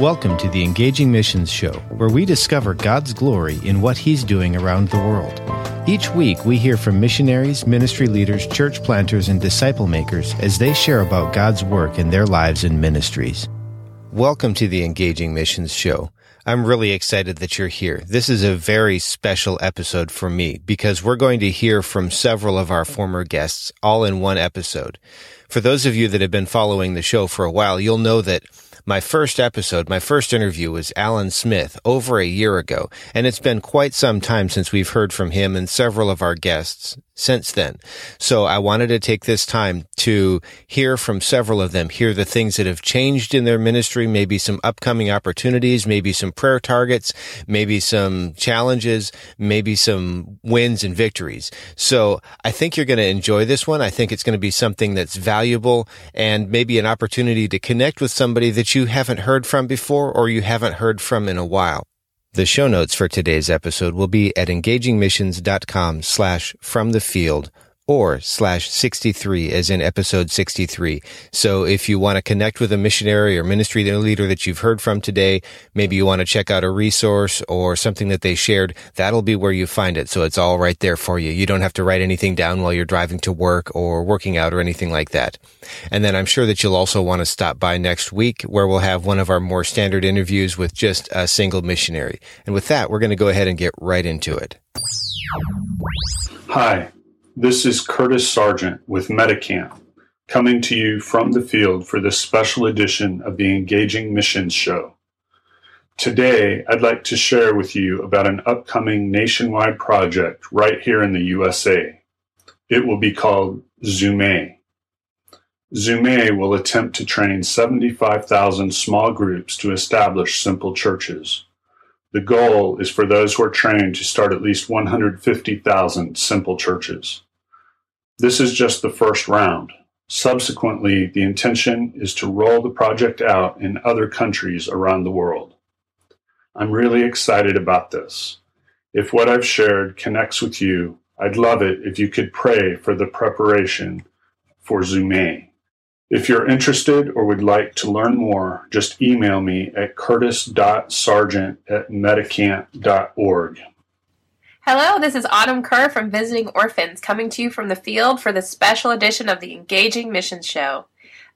Welcome to the Engaging Missions Show, where we discover God's glory in what He's doing around the world. Each week, we hear from missionaries, ministry leaders, church planters, and disciple makers as they share about God's work in their lives and ministries. Welcome to the Engaging Missions Show. I'm really excited that you're here. This is a very special episode for me because we're going to hear from several of our former guests all in one episode. For those of you that have been following the show for a while, you'll know that my first episode, my first interview was Alan Smith over a year ago, and it's been quite some time since we've heard from him and several of our guests since then. So I wanted to take this time to hear from several of them, hear the things that have changed in their ministry, maybe some upcoming opportunities, maybe some prayer targets, maybe some challenges, maybe some wins and victories. So I think you're going to enjoy this one. I think it's going to be something that's valuable and maybe an opportunity to connect with somebody that you haven't heard from before or you haven't heard from in a while. The show notes for today's episode will be at engagingmissions.com slash from the field or slash 63 as in episode 63. So if you want to connect with a missionary or ministry leader that you've heard from today, maybe you want to check out a resource or something that they shared, that'll be where you find it. So it's all right there for you. You don't have to write anything down while you're driving to work or working out or anything like that. And then I'm sure that you'll also want to stop by next week where we'll have one of our more standard interviews with just a single missionary. And with that, we're going to go ahead and get right into it. Hi. This is Curtis Sergeant with Metacamp, coming to you from the field for this special edition of the Engaging Missions Show. Today, I'd like to share with you about an upcoming nationwide project right here in the USA. It will be called Zume. Zume will attempt to train 75,000 small groups to establish simple churches. The goal is for those who are trained to start at least 150,000 simple churches. This is just the first round. Subsequently, the intention is to roll the project out in other countries around the world. I'm really excited about this. If what I've shared connects with you, I'd love it if you could pray for the preparation for Zume. If you're interested or would like to learn more, just email me at curtis.sergeant at metacamp.org. Hello, this is Autumn Kerr from Visiting Orphans, coming to you from the field for the special edition of the Engaging Missions Show.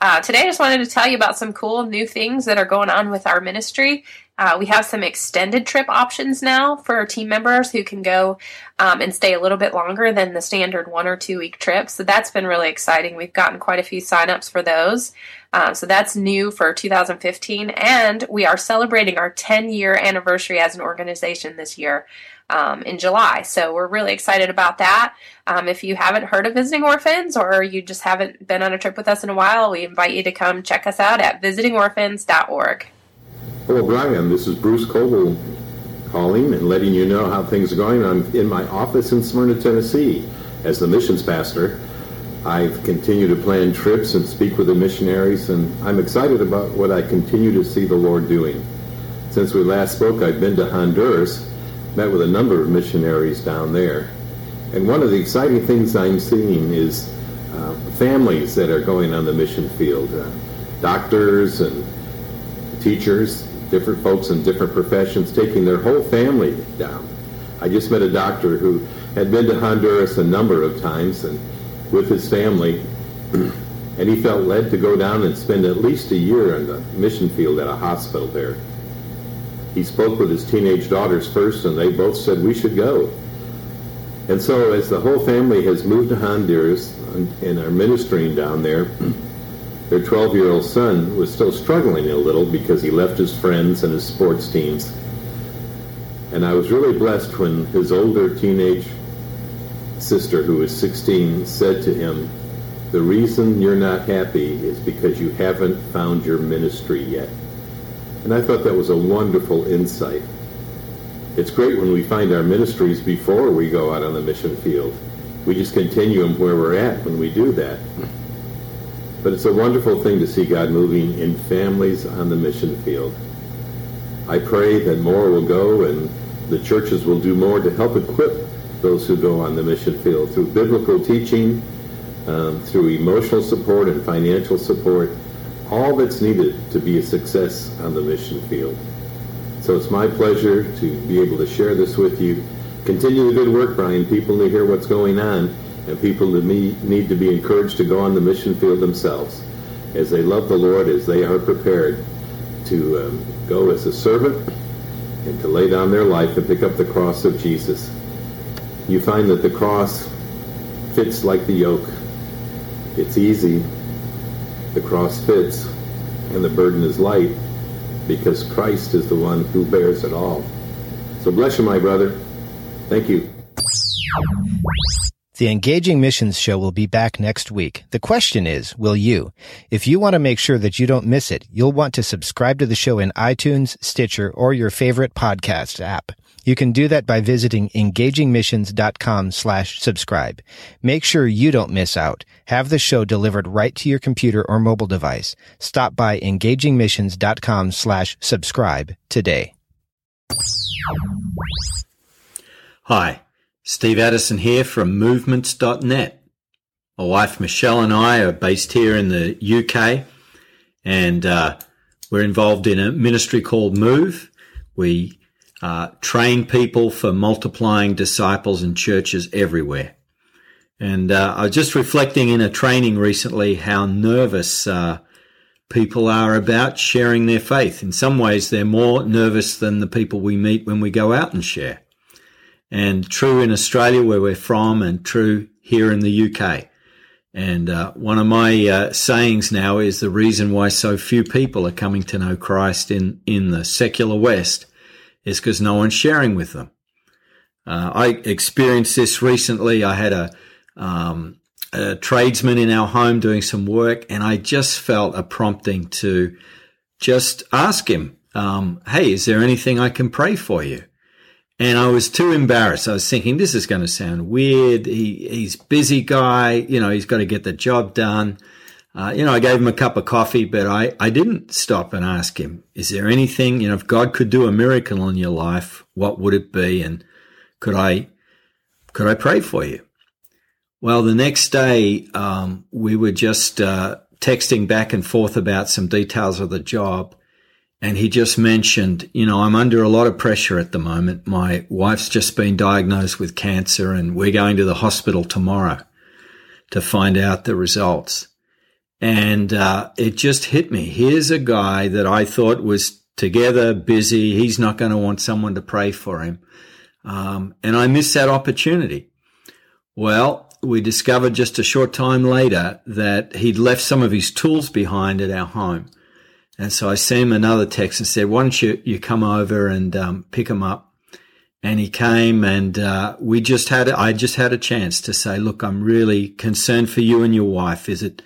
Uh, today, I just wanted to tell you about some cool new things that are going on with our ministry. Uh, we have some extended trip options now for team members who can go um, and stay a little bit longer than the standard one or two week trips. So that's been really exciting. We've gotten quite a few signups for those. Um, so that's new for 2015. And we are celebrating our 10 year anniversary as an organization this year um, in July. So we're really excited about that. Um, if you haven't heard of Visiting Orphans or you just haven't been on a trip with us in a while, we invite you to come check us out at visitingorphans.org. Hello, Brian. This is Bruce Coble calling and letting you know how things are going. I'm in my office in Smyrna, Tennessee as the missions pastor. I've continued to plan trips and speak with the missionaries, and I'm excited about what I continue to see the Lord doing. Since we last spoke, I've been to Honduras met with a number of missionaries down there. And one of the exciting things I'm seeing is uh, families that are going on the mission field, uh, doctors and teachers, different folks in different professions, taking their whole family down. I just met a doctor who had been to Honduras a number of times and with his family, and he felt led to go down and spend at least a year in the mission field at a hospital there. He spoke with his teenage daughters first, and they both said we should go. And so, as the whole family has moved to Honduras and are ministering down there, their 12 year old son was still struggling a little because he left his friends and his sports teams. And I was really blessed when his older teenage sister, who was 16, said to him, The reason you're not happy is because you haven't found your ministry yet. And I thought that was a wonderful insight. It's great when we find our ministries before we go out on the mission field. We just continue them where we're at when we do that. But it's a wonderful thing to see God moving in families on the mission field. I pray that more will go and the churches will do more to help equip those who go on the mission field through biblical teaching, um, through emotional support and financial support, all that's needed to be a success on the mission field. So it's my pleasure to be able to share this with you. Continue the good work, Brian. People need to hear what's going on, and people need to be encouraged to go on the mission field themselves as they love the Lord, as they are prepared to um, go as a servant and to lay down their life and pick up the cross of Jesus you find that the cross fits like the yoke. It's easy, the cross fits, and the burden is light because Christ is the one who bears it all. So bless you, my brother. Thank you. The Engaging Missions show will be back next week. The question is, will you? If you want to make sure that you don't miss it, you'll want to subscribe to the show in iTunes, Stitcher, or your favorite podcast app. You can do that by visiting engagingmissions.com slash subscribe. Make sure you don't miss out. Have the show delivered right to your computer or mobile device. Stop by engagingmissions.com slash subscribe today. Hi, Steve Addison here from movements.net. My wife Michelle and I are based here in the UK and uh, we're involved in a ministry called Move. We uh, train people for multiplying disciples and churches everywhere. And uh, I was just reflecting in a training recently how nervous uh, people are about sharing their faith. In some ways, they're more nervous than the people we meet when we go out and share. And true in Australia, where we're from, and true here in the UK. And uh, one of my uh, sayings now is the reason why so few people are coming to know Christ in, in the secular West is because no one's sharing with them. Uh, I experienced this recently. I had a, um, a tradesman in our home doing some work, and I just felt a prompting to just ask him, um, "Hey, is there anything I can pray for you?" And I was too embarrassed. I was thinking, this is going to sound weird. He, he's busy guy. You know, he's got to get the job done. Uh, you know, I gave him a cup of coffee, but I, I didn't stop and ask him, is there anything, you know, if God could do a miracle in your life, what would it be? And could I, could I pray for you? Well, the next day, um, we were just, uh, texting back and forth about some details of the job. And he just mentioned, you know, I'm under a lot of pressure at the moment. My wife's just been diagnosed with cancer and we're going to the hospital tomorrow to find out the results. And uh, it just hit me. Here's a guy that I thought was together, busy. He's not going to want someone to pray for him. Um, and I missed that opportunity. Well, we discovered just a short time later that he'd left some of his tools behind at our home. And so I sent him another text and said, why don't you, you come over and um, pick him up? And he came and uh, we just had, I just had a chance to say, look, I'm really concerned for you and your wife. Is it,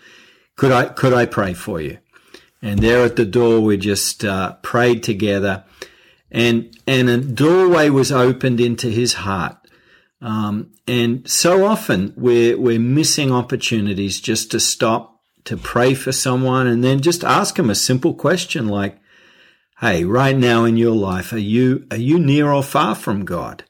could I, could I pray for you? And there at the door, we just uh, prayed together and, and a doorway was opened into his heart. Um, and so often we're, we're missing opportunities just to stop, to pray for someone and then just ask them a simple question like, Hey, right now in your life, are you, are you near or far from God?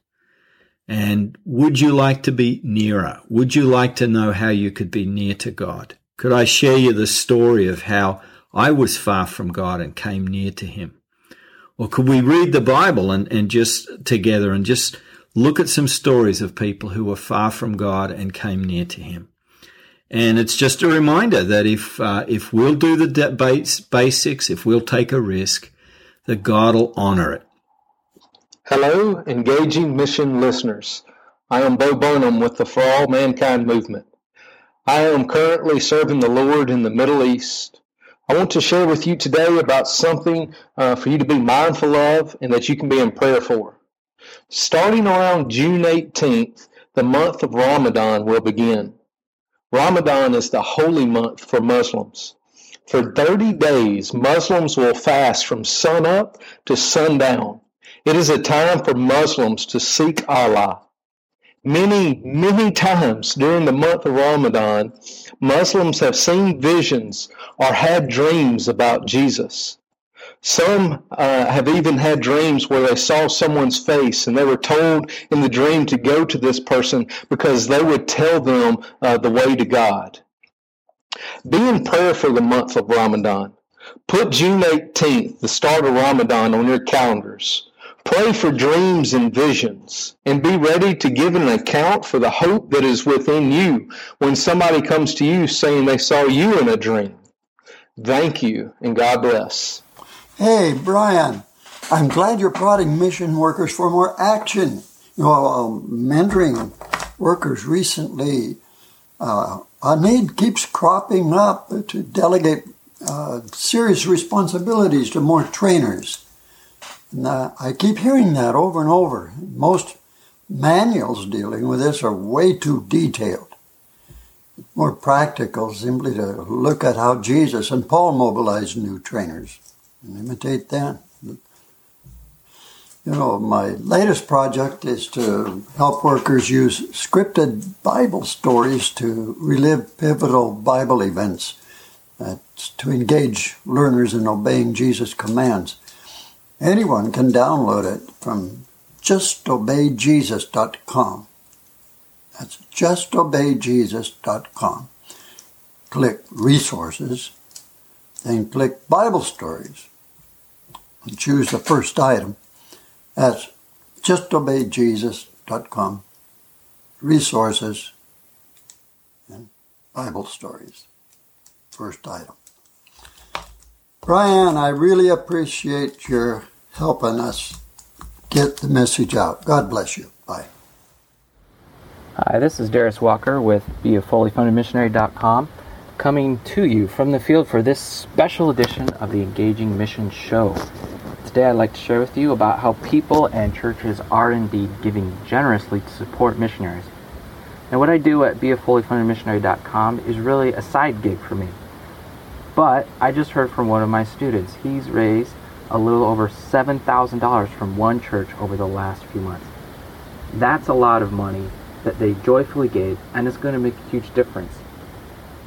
And would you like to be nearer? Would you like to know how you could be near to God? Could I share you the story of how I was far from God and came near to Him? Or could we read the Bible and, and just together and just look at some stories of people who were far from God and came near to Him? And it's just a reminder that if uh, if we'll do the basics, if we'll take a risk, that God will honor it. Hello, engaging mission listeners. I am Bo Burnham with the For All Mankind movement. I am currently serving the Lord in the Middle East. I want to share with you today about something uh, for you to be mindful of and that you can be in prayer for. Starting around June 18th, the month of Ramadan will begin. Ramadan is the holy month for Muslims. For 30 days, Muslims will fast from sunup to sundown. It is a time for Muslims to seek Allah. Many, many times during the month of Ramadan, Muslims have seen visions or had dreams about Jesus. Some uh, have even had dreams where they saw someone's face and they were told in the dream to go to this person because they would tell them uh, the way to God. Be in prayer for the month of Ramadan. Put June 18th, the start of Ramadan, on your calendars. Pray for dreams and visions and be ready to give an account for the hope that is within you when somebody comes to you saying they saw you in a dream. Thank you and God bless. Hey, Brian, I'm glad you're prodding mission workers for more action. You know, um, mentoring workers recently, uh, a need keeps cropping up to delegate uh, serious responsibilities to more trainers. Uh, I keep hearing that over and over. Most manuals dealing with this are way too detailed. more practical simply to look at how Jesus and Paul mobilized new trainers and imitate that. You know, my latest project is to help workers use scripted Bible stories to relive pivotal Bible events, That's to engage learners in obeying Jesus' commands. Anyone can download it from justobeyjesus.com. That's justobeyjesus.com. Click resources, then click Bible stories, and choose the first item. That's justobeyjesus.com. Resources and Bible stories. First item. Brian, I really appreciate your helping us get the message out. God bless you. Bye. Hi, this is Darius Walker with BeAFullyFundedMissionary.com coming to you from the field for this special edition of the Engaging Mission Show. Today I'd like to share with you about how people and churches are indeed giving generously to support missionaries. Now what I do at BeAFullyFundedMissionary.com is really a side gig for me. But I just heard from one of my students. He's raised a little over $7,000 from one church over the last few months. That's a lot of money that they joyfully gave, and it's going to make a huge difference.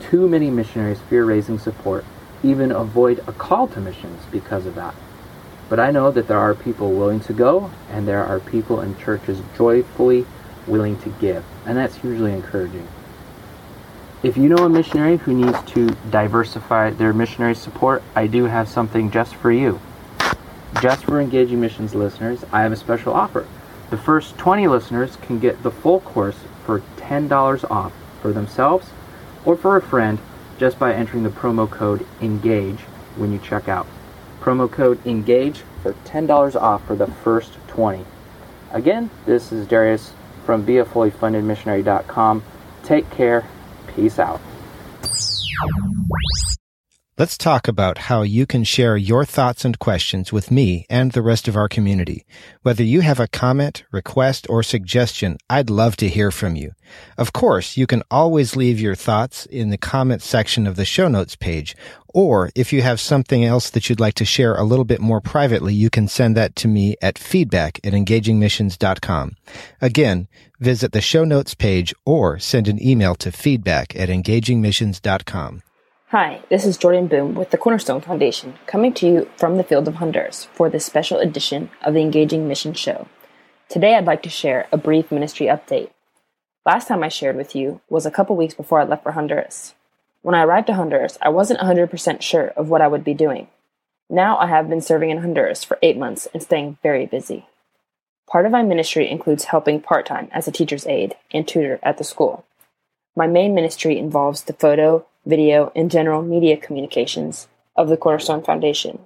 Too many missionaries fear raising support, even avoid a call to missions because of that. But I know that there are people willing to go, and there are people in churches joyfully willing to give, and that's hugely encouraging. If you know a missionary who needs to diversify their missionary support, I do have something just for you. Just for Engaging Missions listeners, I have a special offer. The first 20 listeners can get the full course for $10 off for themselves or for a friend just by entering the promo code ENGAGE when you check out. Promo code ENGAGE for $10 off for the first 20. Again, this is Darius from BeAFullyFundedMissionary.com. Take care Peace out. Let's talk about how you can share your thoughts and questions with me and the rest of our community. Whether you have a comment, request, or suggestion, I'd love to hear from you. Of course, you can always leave your thoughts in the comment section of the show notes page, or if you have something else that you'd like to share a little bit more privately, you can send that to me at feedback at engagingmissions.com. Again, visit the show notes page or send an email to feedback at engagingmissions.com. Hi, this is Jordan Boom with the Cornerstone Foundation, coming to you from the field of Honduras for this special edition of the Engaging Mission Show. Today I'd like to share a brief ministry update. Last time I shared with you was a couple weeks before I left for Honduras. When I arrived to Honduras, I wasn't 100% sure of what I would be doing. Now I have been serving in Honduras for eight months and staying very busy. Part of my ministry includes helping part time as a teacher's aide and tutor at the school. My main ministry involves the photo, video, and general media communications of the Cornerstone Foundation.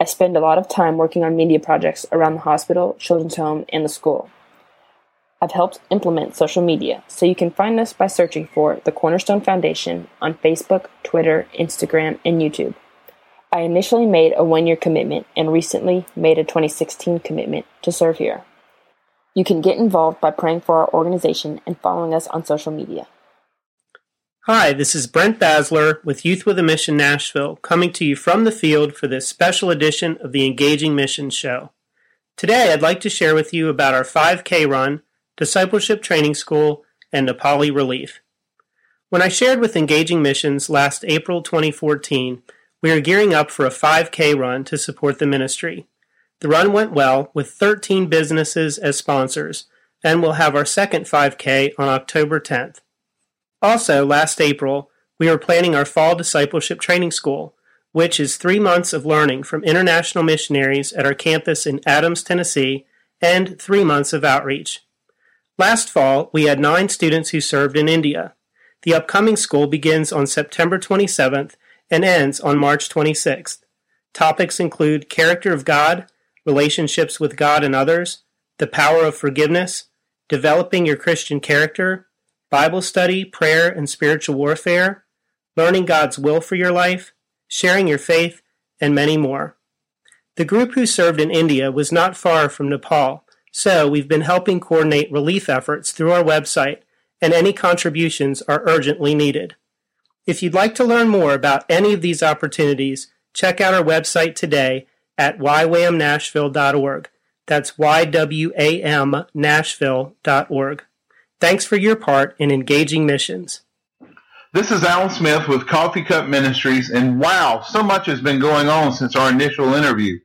I spend a lot of time working on media projects around the hospital, children's home, and the school. I've helped implement social media, so you can find us by searching for the Cornerstone Foundation on Facebook, Twitter, Instagram, and YouTube. I initially made a one year commitment and recently made a 2016 commitment to serve here. You can get involved by praying for our organization and following us on social media. Hi, this is Brent Basler with Youth with a Mission Nashville, coming to you from the field for this special edition of the Engaging Missions Show. Today, I'd like to share with you about our 5K run, discipleship training school, and Nepali relief. When I shared with Engaging Missions last April 2014, we are gearing up for a 5K run to support the ministry. The run went well with 13 businesses as sponsors, and we'll have our second 5K on October 10th. Also, last April, we are planning our fall discipleship training school, which is three months of learning from international missionaries at our campus in Adams, Tennessee, and three months of outreach. Last fall, we had nine students who served in India. The upcoming school begins on September 27th and ends on March 26th. Topics include character of God, relationships with God and others, the power of forgiveness, developing your Christian character, Bible study, prayer, and spiritual warfare, learning God's will for your life, sharing your faith, and many more. The group who served in India was not far from Nepal, so we've been helping coordinate relief efforts through our website, and any contributions are urgently needed. If you'd like to learn more about any of these opportunities, check out our website today at ywamnashville.org. That's Y-W-A-M Nashville.org. Thanks for your part in engaging missions. This is Alan Smith with Coffee Cup Ministries, and wow, so much has been going on since our initial interview.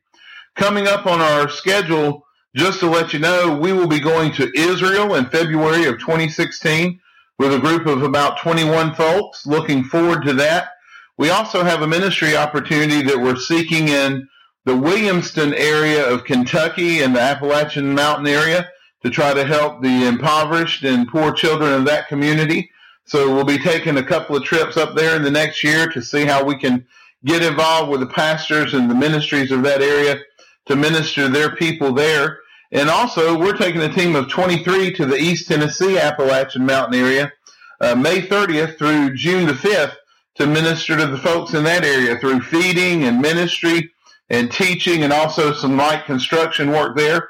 Coming up on our schedule, just to let you know, we will be going to Israel in February of 2016 with a group of about 21 folks. Looking forward to that. We also have a ministry opportunity that we're seeking in the Williamston area of Kentucky and the Appalachian Mountain area to try to help the impoverished and poor children of that community. So we'll be taking a couple of trips up there in the next year to see how we can get involved with the pastors and the ministries of that area to minister their people there. And also, we're taking a team of 23 to the East Tennessee Appalachian Mountain area, uh, May 30th through June the 5th, to minister to the folks in that area through feeding and ministry and teaching and also some light construction work there.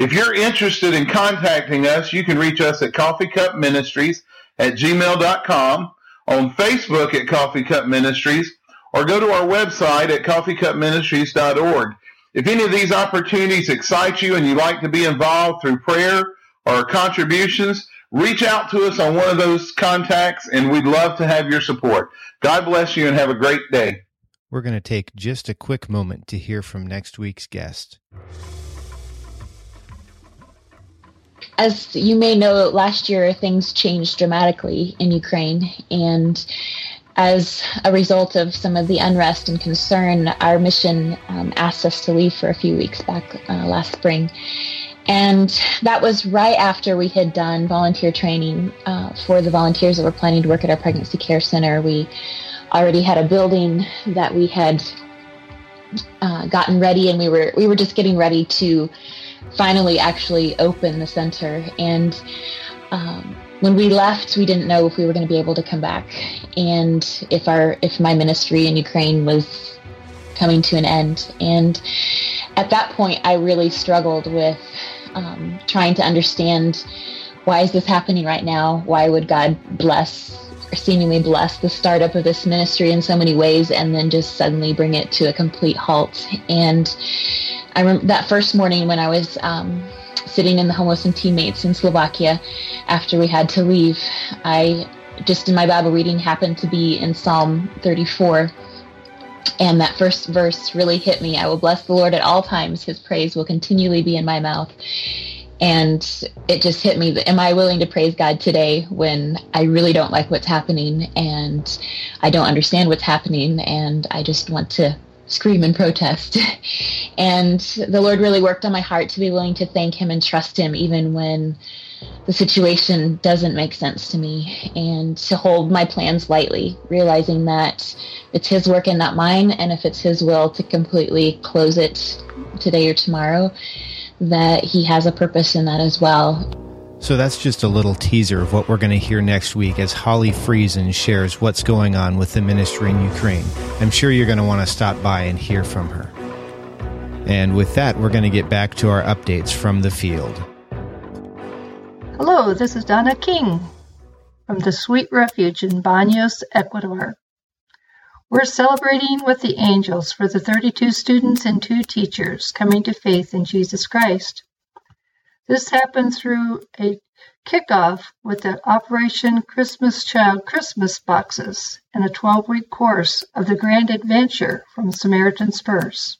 If you're interested in contacting us, you can reach us at Coffee Cup Ministries at gmail.com, on Facebook at Coffee Cup Ministries, or go to our website at coffeecupministries.org. If any of these opportunities excite you and you'd like to be involved through prayer or contributions, reach out to us on one of those contacts and we'd love to have your support. God bless you and have a great day. We're going to take just a quick moment to hear from next week's guest. As you may know, last year things changed dramatically in Ukraine, and as a result of some of the unrest and concern, our mission um, asked us to leave for a few weeks back uh, last spring. And that was right after we had done volunteer training uh, for the volunteers that were planning to work at our pregnancy care center. We already had a building that we had uh, gotten ready, and we were we were just getting ready to finally actually open the center. And um, when we left, we didn't know if we were going to be able to come back, and if our if my ministry in Ukraine was coming to an end. And at that point, I really struggled with um, trying to understand why is this happening right now? Why would God bless seemingly bless the startup of this ministry in so many ways and then just suddenly bring it to a complete halt? And I remember that first morning when I was um, sitting in the home with some teammates in Slovakia after we had to leave, I just in my Bible reading happened to be in Psalm 34. And that first verse really hit me. I will bless the Lord at all times. His praise will continually be in my mouth. And it just hit me. Am I willing to praise God today when I really don't like what's happening and I don't understand what's happening and I just want to scream and protest. and the Lord really worked on my heart to be willing to thank Him and trust Him even when the situation doesn't make sense to me and to hold my plans lightly, realizing that it's His work and not mine. And if it's His will to completely close it today or tomorrow, that He has a purpose in that as well. So that's just a little teaser of what we're going to hear next week as Holly Friesen shares what's going on with the ministry in Ukraine. I'm sure you're going to want to stop by and hear from her. And with that, we're going to get back to our updates from the field. Hello, this is Donna King from the Sweet Refuge in Baños, Ecuador. We're celebrating with the angels for the 32 students and two teachers coming to faith in Jesus Christ. This happened through a kickoff with the Operation Christmas Child Christmas boxes and a 12 week course of the Grand Adventure from Samaritan's Purse.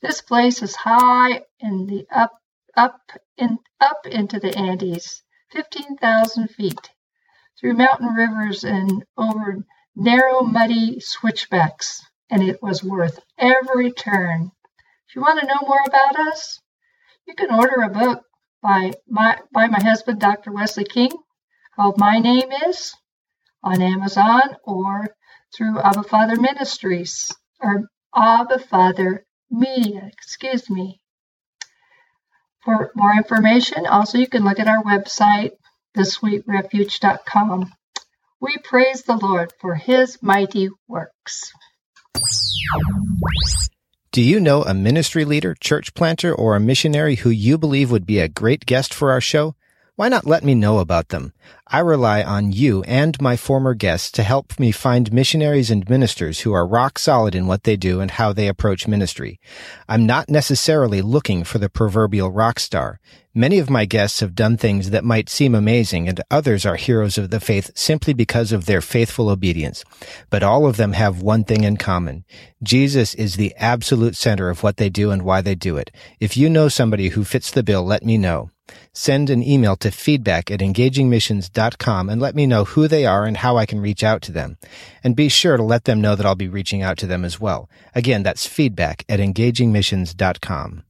This place is high in the up, up, in, up into the Andes, 15,000 feet, through mountain rivers and over narrow, muddy switchbacks, and it was worth every turn. If you want to know more about us, you can order a book by my by my husband, Dr. Wesley King, called My Name Is on Amazon or through Abba Father Ministries or Abba Father Media, excuse me. For more information, also you can look at our website, thesweetrefuge.com. We praise the Lord for his mighty works. Do you know a ministry leader, church planter, or a missionary who you believe would be a great guest for our show? Why not let me know about them? I rely on you and my former guests to help me find missionaries and ministers who are rock solid in what they do and how they approach ministry. I'm not necessarily looking for the proverbial rock star. Many of my guests have done things that might seem amazing and others are heroes of the faith simply because of their faithful obedience. But all of them have one thing in common. Jesus is the absolute center of what they do and why they do it. If you know somebody who fits the bill, let me know. Send an email to feedback at engagingmissions.com and let me know who they are and how I can reach out to them. And be sure to let them know that I'll be reaching out to them as well. Again, that's feedback at engagingmissions.com.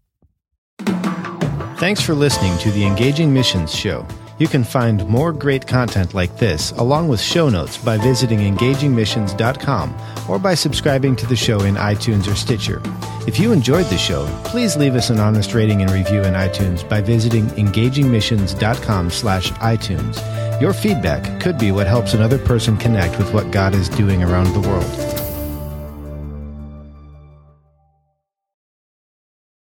Thanks for listening to the Engaging Missions Show. You can find more great content like this, along with show notes, by visiting engagingmissions.com or by subscribing to the show in iTunes or Stitcher. If you enjoyed the show, please leave us an honest rating and review in iTunes by visiting engagingmissions.com slash iTunes. Your feedback could be what helps another person connect with what God is doing around the world.